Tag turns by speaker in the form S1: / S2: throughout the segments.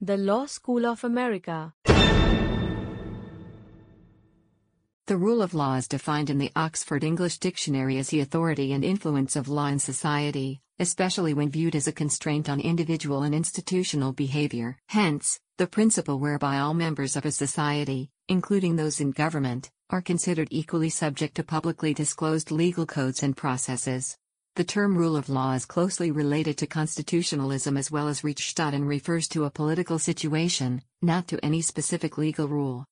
S1: The Law School of America.
S2: The rule of law is defined in the Oxford English Dictionary as the authority and influence of law in society, especially when viewed as a constraint on individual and institutional behavior. Hence, the principle whereby all members of a society, including those in government, are considered equally subject to publicly disclosed legal codes and processes. The term rule of law is closely related to constitutionalism as well as Rechtsstaat and refers to a political situation, not to any specific legal rule.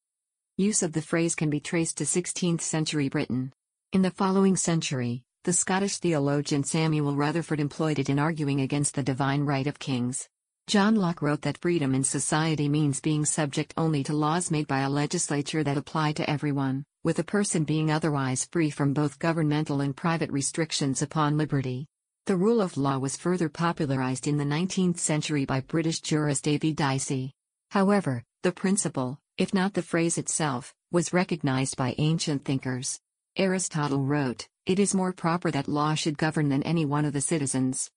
S2: Use of the phrase can be traced to 16th century Britain. In the following century, the Scottish theologian Samuel Rutherford employed it in arguing against the divine right of kings. John Locke wrote that freedom in society means being subject only to laws made by a legislature that apply to everyone with a person being otherwise free from both governmental and private restrictions upon liberty. The rule of law was further popularized in the 19th century by British jurist A.V. Dicey. However, the principle, if not the phrase itself, was recognized by ancient thinkers. Aristotle wrote, It is more proper that law should govern than any one of the citizens.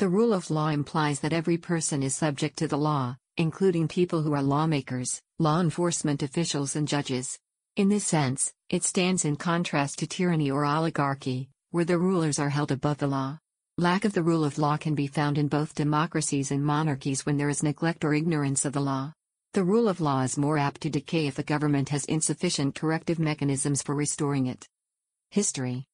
S2: The rule of law implies that every person is subject to the law, including people who are lawmakers, law enforcement officials, and judges. In this sense, it stands in contrast to tyranny or oligarchy, where the rulers are held above the law. Lack of the rule of law can be found in both democracies and monarchies when there is neglect or ignorance of the law. The rule of law is more apt to decay if a government has insufficient corrective mechanisms for restoring it. History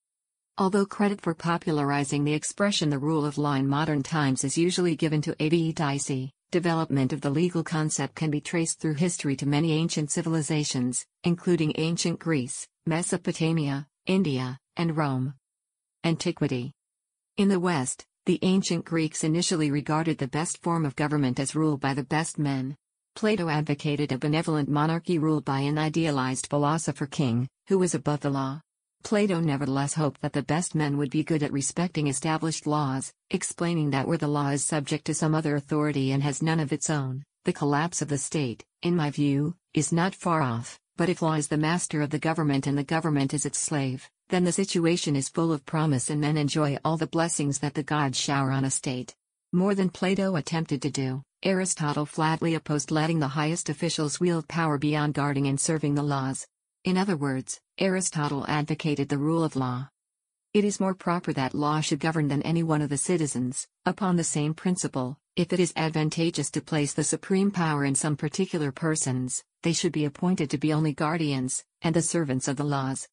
S2: Although credit for popularizing the expression the rule of law in modern times is usually given to A.V. Dicey, Development of the legal concept can be traced through history to many ancient civilizations, including ancient Greece, Mesopotamia, India, and Rome. Antiquity In the West, the ancient Greeks initially regarded the best form of government as ruled by the best men. Plato advocated a benevolent monarchy ruled by an idealized philosopher king, who was above the law. Plato nevertheless hoped that the best men would be good at respecting established laws, explaining that where the law is subject to some other authority and has none of its own, the collapse of the state, in my view, is not far off, but if law is the master of the government and the government is its slave, then the situation is full of promise and men enjoy all the blessings that the gods shower on a state. More than Plato attempted to do, Aristotle flatly opposed letting the highest officials wield power beyond guarding and serving the laws. In other words, Aristotle advocated the rule of law. It is more proper that law should govern than any one of the citizens, upon the same principle, if it is advantageous to place the supreme power in some particular persons, they should be appointed to be only guardians, and the servants of the laws.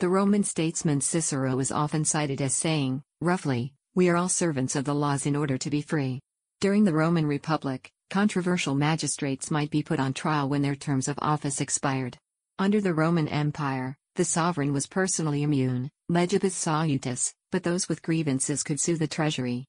S2: The Roman statesman Cicero is often cited as saying, roughly, we are all servants of the laws in order to be free. During the Roman Republic, controversial magistrates might be put on trial when their terms of office expired. Under the Roman Empire, the sovereign was personally immune, legibus solutus, but those with grievances could sue the treasury.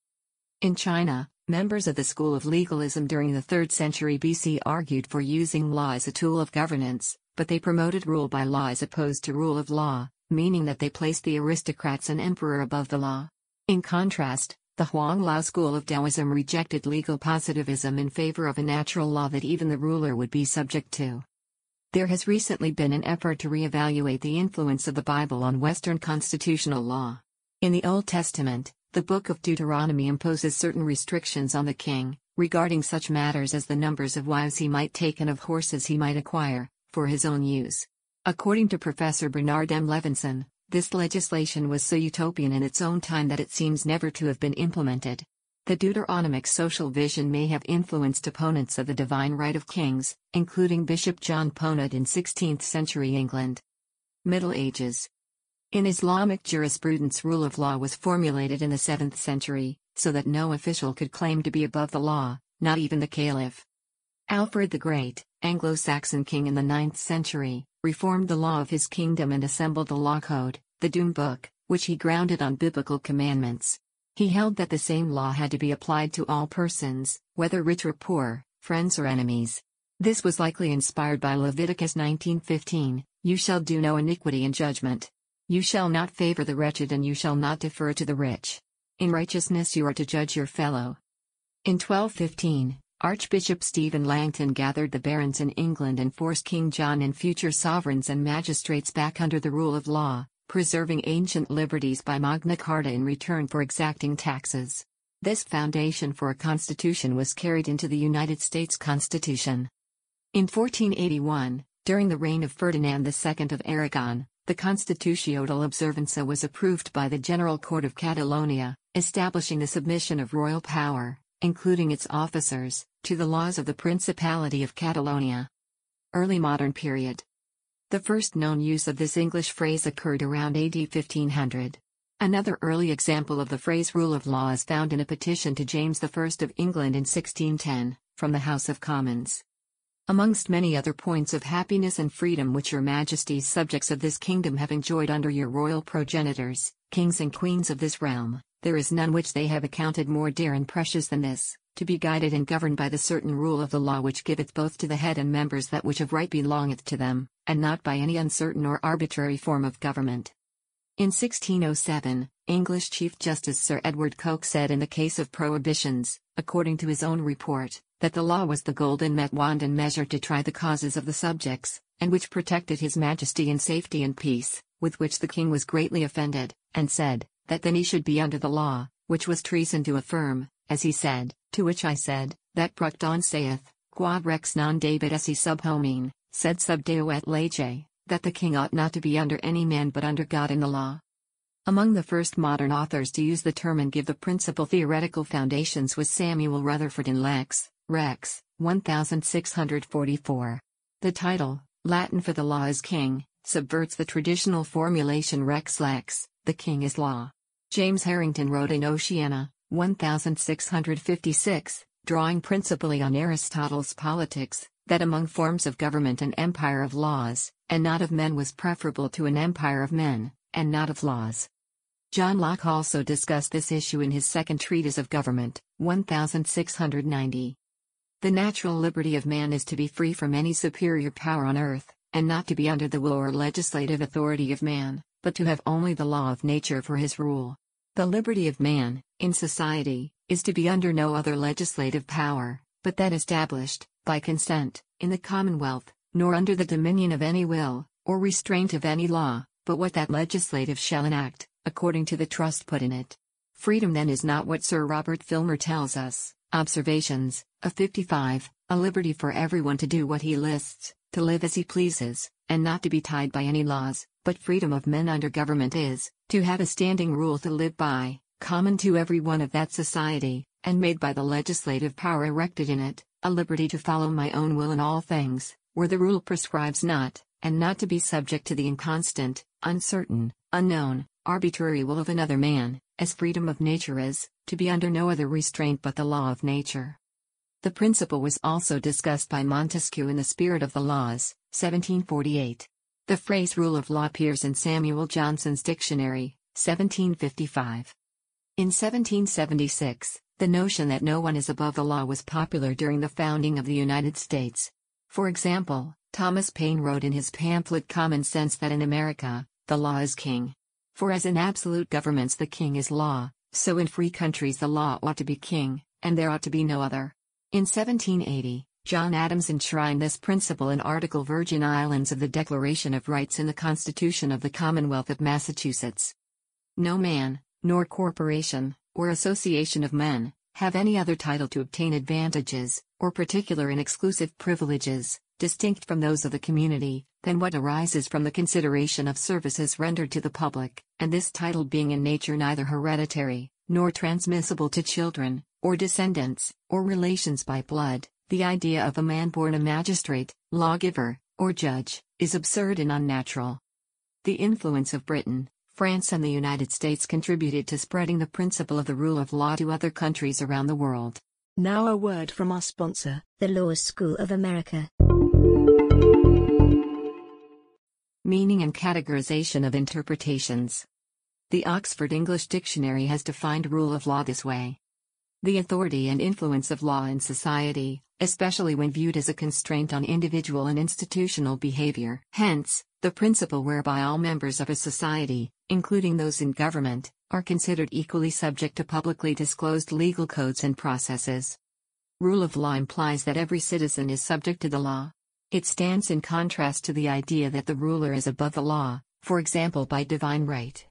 S2: In China, members of the school of legalism during the 3rd century BC argued for using law as a tool of governance, but they promoted rule by law as opposed to rule of law, meaning that they placed the aristocrats and emperor above the law. In contrast, the Huang Lao school of Taoism rejected legal positivism in favor of a natural law that even the ruler would be subject to. There has recently been an effort to reevaluate the influence of the Bible on Western constitutional law. In the Old Testament, the book of Deuteronomy imposes certain restrictions on the king, regarding such matters as the numbers of wives he might take and of horses he might acquire, for his own use. According to Professor Bernard M. Levinson, this legislation was so utopian in its own time that it seems never to have been implemented. The Deuteronomic social vision may have influenced opponents of the divine right of kings, including Bishop John Pownall in 16th century England. Middle Ages In Islamic jurisprudence, rule of law was formulated in the 7th century, so that no official could claim to be above the law, not even the caliph. Alfred the Great, Anglo Saxon king in the 9th century, reformed the law of his kingdom and assembled the law code, the Doom Book, which he grounded on biblical commandments. He held that the same law had to be applied to all persons, whether rich or poor, friends or enemies. This was likely inspired by Leviticus 19:15, You shall do no iniquity in judgment. You shall not favor the wretched and you shall not defer to the rich. In righteousness you are to judge your fellow. In 1215, Archbishop Stephen Langton gathered the barons in England and forced King John and future sovereigns and magistrates back under the rule of law, preserving ancient liberties by Magna Carta in return for exacting taxes. This foundation for a constitution was carried into the United States Constitution. In 1481, during the reign of Ferdinand II of Aragon, the Constitutional Observanza was approved by the General Court of Catalonia, establishing the submission of royal power, including its officers, to the laws of the Principality of Catalonia. Early modern period. The first known use of this English phrase occurred around AD 1500. Another early example of the phrase rule of law is found in a petition to James I of England in 1610, from the House of Commons. Amongst many other points of happiness and freedom which your majesty's subjects of this kingdom have enjoyed under your royal progenitors, kings and queens of this realm, there is none which they have accounted more dear and precious than this, to be guided and governed by the certain rule of the law which giveth both to the head and members that which of right belongeth to them, and not by any uncertain or arbitrary form of government. In 1607, English Chief Justice Sir Edward Coke said in the case of prohibitions, according to his own report, that the law was the golden met wand and measure to try the causes of the subjects, and which protected his majesty in safety and peace, with which the king was greatly offended, and said, that then he should be under the law, which was treason to affirm, as he said, to which I said, that Bracton saith, Quod rex non debet esse sub homine, sed sub deo et lege that the king ought not to be under any man but under God and the law. Among the first modern authors to use the term and give the principal theoretical foundations was Samuel Rutherford in Lex, Rex, 1644. The title, Latin for the law is king, subverts the traditional formulation Rex Lex, the king is law. James Harrington wrote in Oceana, 1656, drawing principally on Aristotle's Politics, that among forms of government an empire of laws, and not of men was preferable to an empire of men, and not of laws. John Locke also discussed this issue in his second treatise of government, 1690. The natural liberty of man is to be free from any superior power on earth, and not to be under the will or legislative authority of man, but to have only the law of nature for his rule. The liberty of man, in society, is to be under no other legislative power, but that established, by consent, in the Commonwealth, nor under the dominion of any will, or restraint of any law, but what that legislative shall enact, according to the trust put in it. Freedom then is not what Sir Robert Filmer tells us, Observations, a 55, a liberty for everyone to do what he lists, to live as he pleases, and not to be tied by any laws, but freedom of men under government is, to have a standing rule to live by, common to every one of that society, and made by the legislative power erected in it, a liberty to follow my own will in all things, where the rule prescribes not, and not to be subject to the inconstant, uncertain, unknown, arbitrary will of another man, as freedom of nature is, to be under no other restraint but the law of nature. The principle was also discussed by Montesquieu in The Spirit of the Laws, 1748. The phrase rule of law appears in Samuel Johnson's dictionary, 1755. In 1776, the notion that no one is above the law was popular during the founding of the United States. For example, Thomas Paine wrote in his pamphlet Common Sense that in America, the law is king. For as in absolute governments the king is law, so in free countries the law ought to be king, and there ought to be no other. In 1780, John Adams enshrined this principle in Article Virgin Islands of the Declaration of Rights in the Constitution of the Commonwealth of Massachusetts. No man, nor corporation, or association of men, have any other title to obtain advantages, or particular and exclusive privileges, distinct from those of the community, than what arises from the consideration of services rendered to the public, and this title being in nature neither hereditary, nor transmissible to children, or descendants, or relations by blood, the idea of a man born a magistrate, lawgiver, or judge, is absurd and unnatural. The influence of Britain, France and the United States contributed to spreading the principle of the rule of law to other countries around the world.
S1: Now a word from our sponsor, the Law School of America.
S2: Meaning and categorization of interpretations. The Oxford English Dictionary has defined rule of law this way the authority and influence of law in society, especially when viewed as a constraint on individual and institutional behavior. Hence, the principle whereby all members of a society, including those in government, are considered equally subject to publicly disclosed legal codes and processes. Rule of law implies that every citizen is subject to the law. It stands in contrast to the idea that the ruler is above the law, for example by divine right.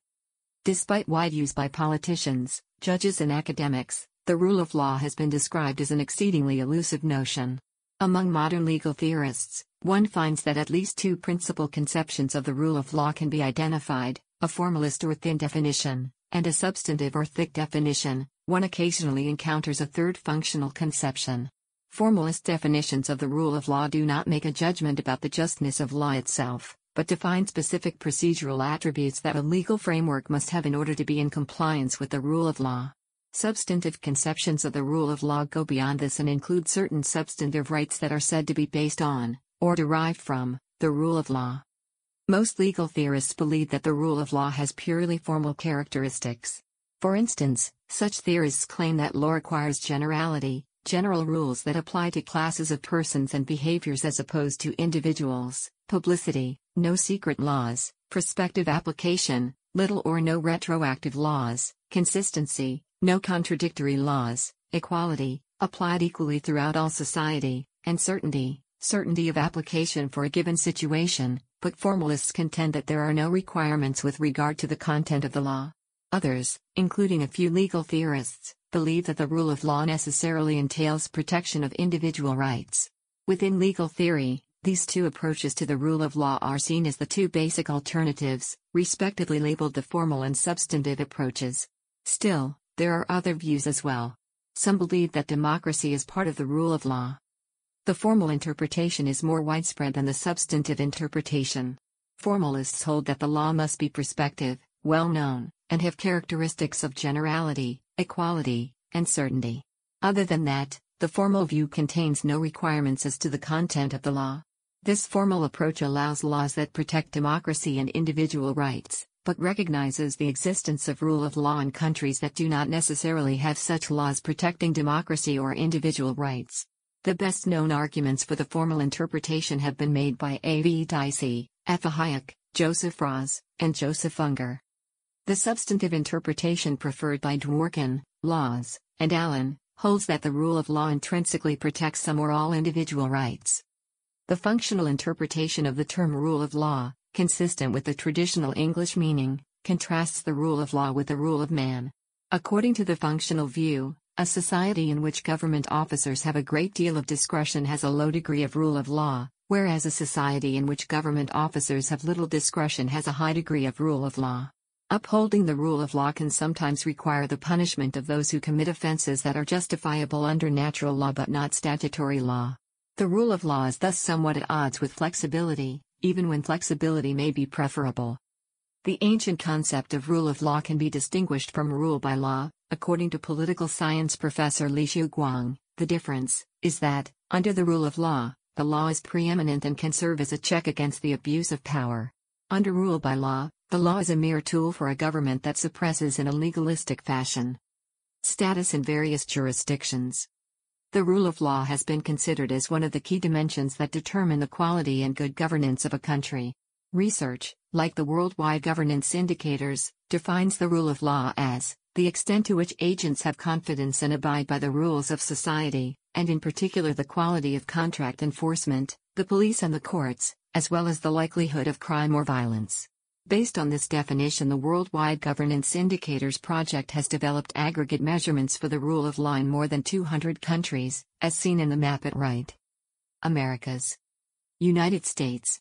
S2: Despite wide use by politicians, judges and academics, The rule of law has been described as an exceedingly elusive notion. Among modern legal theorists, one finds that at least two principal conceptions of the rule of law can be identified a formalist or thin definition, and a substantive or thick definition. One occasionally encounters a third functional conception. Formalist definitions of the rule of law do not make a judgment about the justness of law itself, but define specific procedural attributes that a legal framework must have in order to be in compliance with the rule of law. Substantive conceptions of the rule of law go beyond this and include certain substantive rights that are said to be based on, or derived from, the rule of law. Most legal theorists believe that the rule of law has purely formal characteristics. For instance, such theorists claim that law requires generality, general rules that apply to classes of persons and behaviors as opposed to individuals, publicity, no secret laws, prospective application, little or no retroactive laws, consistency, no contradictory laws, equality, applied equally throughout all society, and certainty, certainty of application for a given situation, but formalists contend that there are no requirements with regard to the content of the law. Others, including a few legal theorists, believe that the rule of law necessarily entails protection of individual rights. Within legal theory, these two approaches to the rule of law are seen as the two basic alternatives, respectively labeled the formal and substantive approaches. Still, there are other views as well. Some believe that democracy is part of the rule of law. The formal interpretation is more widespread than the substantive interpretation. Formalists hold that the law must be prospective, well known, and have characteristics of generality, equality, and certainty. Other than that, the formal view contains no requirements as to the content of the law. This formal approach allows laws that protect democracy and individual rights, but recognizes the existence of rule of law in countries that do not necessarily have such laws protecting democracy or individual rights. The best known arguments for the formal interpretation have been made by A. V. Dicey, F. Hayek, Joseph Raz, and Joseph Unger. The substantive interpretation preferred by Dworkin, Laws, and Allan holds that the rule of law intrinsically protects some or all individual rights. The functional interpretation of the term rule of law consistent with the traditional English meaning, contrasts the rule of law with the rule of man. According to the functional view, a society in which government officers have a great deal of discretion has a low degree of rule of law, whereas a society in which government officers have little discretion has a high degree of rule of law. Upholding the rule of law can sometimes require the punishment of those who commit offenses that are justifiable under natural law but not statutory law. The rule of law is thus somewhat at odds with flexibility, even when flexibility may be preferable. The ancient concept of rule of law can be distinguished from rule by law, according to political science professor Li Guang. The difference is that, under the rule of law, the law is preeminent and can serve as a check against the abuse of power. Under rule by law, the law is a mere tool for a government that suppresses in a legalistic fashion. Status in various jurisdictions. The rule of law has been considered as one of the key dimensions that determine the quality and good governance of a country. Research, like the Worldwide Governance Indicators, defines the rule of law as the extent to which agents have confidence and abide by the rules of society, and in particular the quality of contract enforcement, the police and the courts, as well as the likelihood of crime or violence. Based on this definition, the Worldwide Governance Indicators Project has developed aggregate measurements for the rule of law in more than 200 countries, as seen in the map at right. Americas. United States.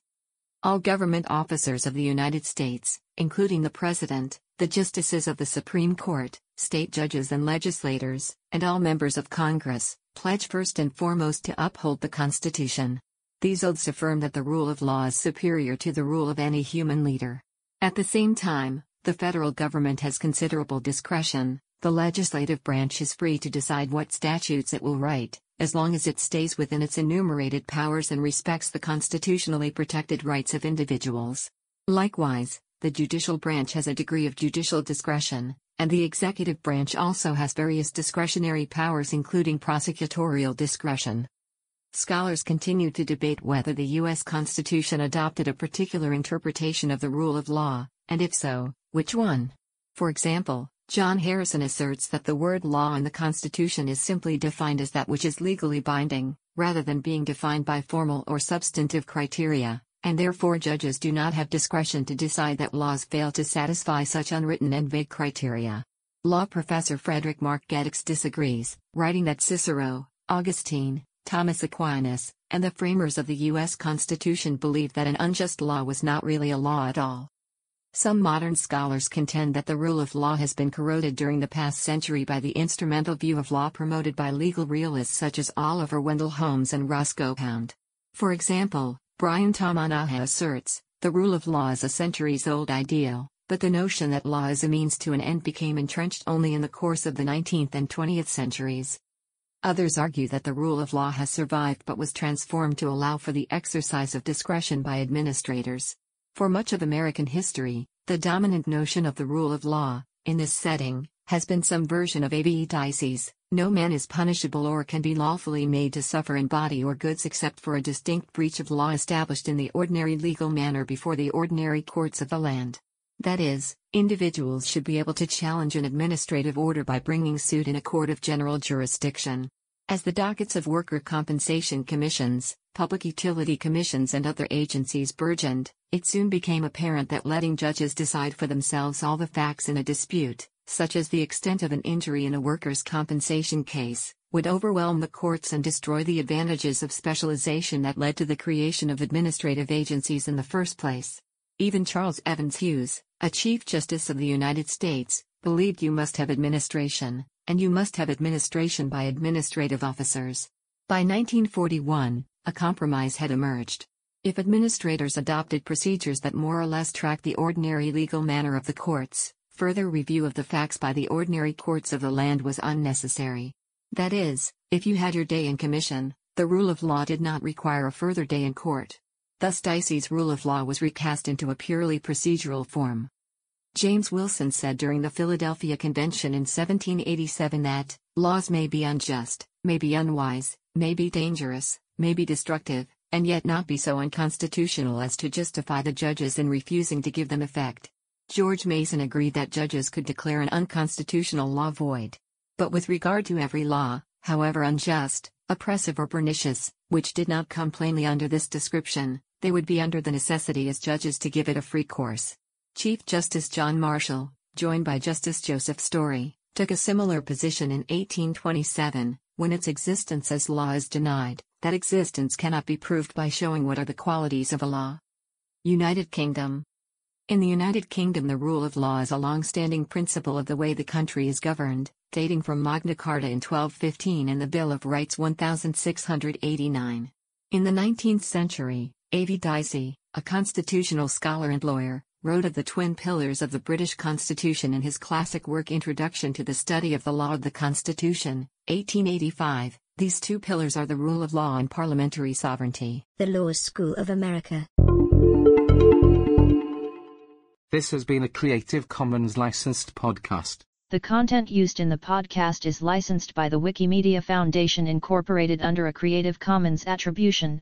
S2: All government officers of the United States, including the President, the Justices of the Supreme Court, state judges and legislators, and all members of Congress, pledge first and foremost to uphold the Constitution. These oaths affirm that the rule of law is superior to the rule of any human leader. At the same time, the federal government has considerable discretion. The legislative branch is free to decide what statutes it will write, as long as it stays within its enumerated powers and respects the constitutionally protected rights of individuals. Likewise, the judicial branch has a degree of judicial discretion, and the executive branch also has various discretionary powers, including prosecutorial discretion. Scholars continue to debate whether the U.S. Constitution adopted a particular interpretation of the rule of law, and if so, which one. For example, John Harrison asserts that the word law in the Constitution is simply defined as that which is legally binding, rather than being defined by formal or substantive criteria, and therefore judges do not have discretion to decide that laws fail to satisfy such unwritten and vague criteria. Law professor Frederick Mark disagrees, writing that Cicero, Augustine, Thomas Aquinas, and the framers of the U.S. Constitution believed that an unjust law was not really a law at all. Some modern scholars contend that the rule of law has been corroded during the past century by the instrumental view of law promoted by legal realists such as Oliver Wendell Holmes and Roscoe Pound. For example, Brian Tamanaha asserts, the rule of law is a centuries-old ideal, but the notion that law is a means to an end became entrenched only in the course of the 19th and 20th centuries. Others argue that the rule of law has survived but was transformed to allow for the exercise of discretion by administrators. For much of American history, the dominant notion of the rule of law, in this setting, has been some version of AV Dicey's, no man is punishable or can be lawfully made to suffer in body or goods except for a distinct breach of law established in the ordinary legal manner before the ordinary courts of the land. That is, individuals should be able to challenge an administrative order by bringing suit in a court of general jurisdiction. As the dockets of worker compensation commissions, public utility commissions, and other agencies burgeoned, it soon became apparent that letting judges decide for themselves all the facts in a dispute, such as the extent of an injury in a workers' compensation case, would overwhelm the courts and destroy the advantages of specialization that led to the creation of administrative agencies in the first place. Even Charles Evans Hughes, a Chief Justice of the United States, believed you must have administration, and you must have administration by administrative officers. By 1941, a compromise had emerged. If administrators adopted procedures that more or less tracked the ordinary legal manner of the courts, further review of the facts by the ordinary courts of the land was unnecessary. That is, if you had your day in commission, the rule of law did not require a further day in court. Thus Dicey's rule of law was recast into a purely procedural form. James Wilson said during the Philadelphia Convention in 1787 that, laws may be unjust, may be unwise, may be dangerous, may be destructive, and yet not be so unconstitutional as to justify the judges in refusing to give them effect. George Mason agreed that judges could declare an unconstitutional law void. But with regard to every law, however unjust, oppressive or pernicious, which did not come plainly under this description, they would be under the necessity as judges to give it a free course. Chief Justice John Marshall, joined by Justice Joseph Story, took a similar position in 1827, when its existence as law is denied, that existence cannot be proved by showing what are the qualities of a law. United Kingdom In the United Kingdom, the rule of law is a long standing principle of the way the country is governed, dating from Magna Carta in 1215 and the Bill of Rights 1689. In the 19th century, A.V. Dicey, a constitutional scholar and lawyer, wrote of the twin pillars of the British Constitution in his classic work Introduction to the Study of the Law of the Constitution, 1885. These two pillars are the rule of law and parliamentary sovereignty.
S1: The Law School of America.
S3: This has been a Creative Commons licensed podcast.
S4: The content used in the podcast is licensed by the Wikimedia Foundation Incorporated under a Creative Commons Attribution,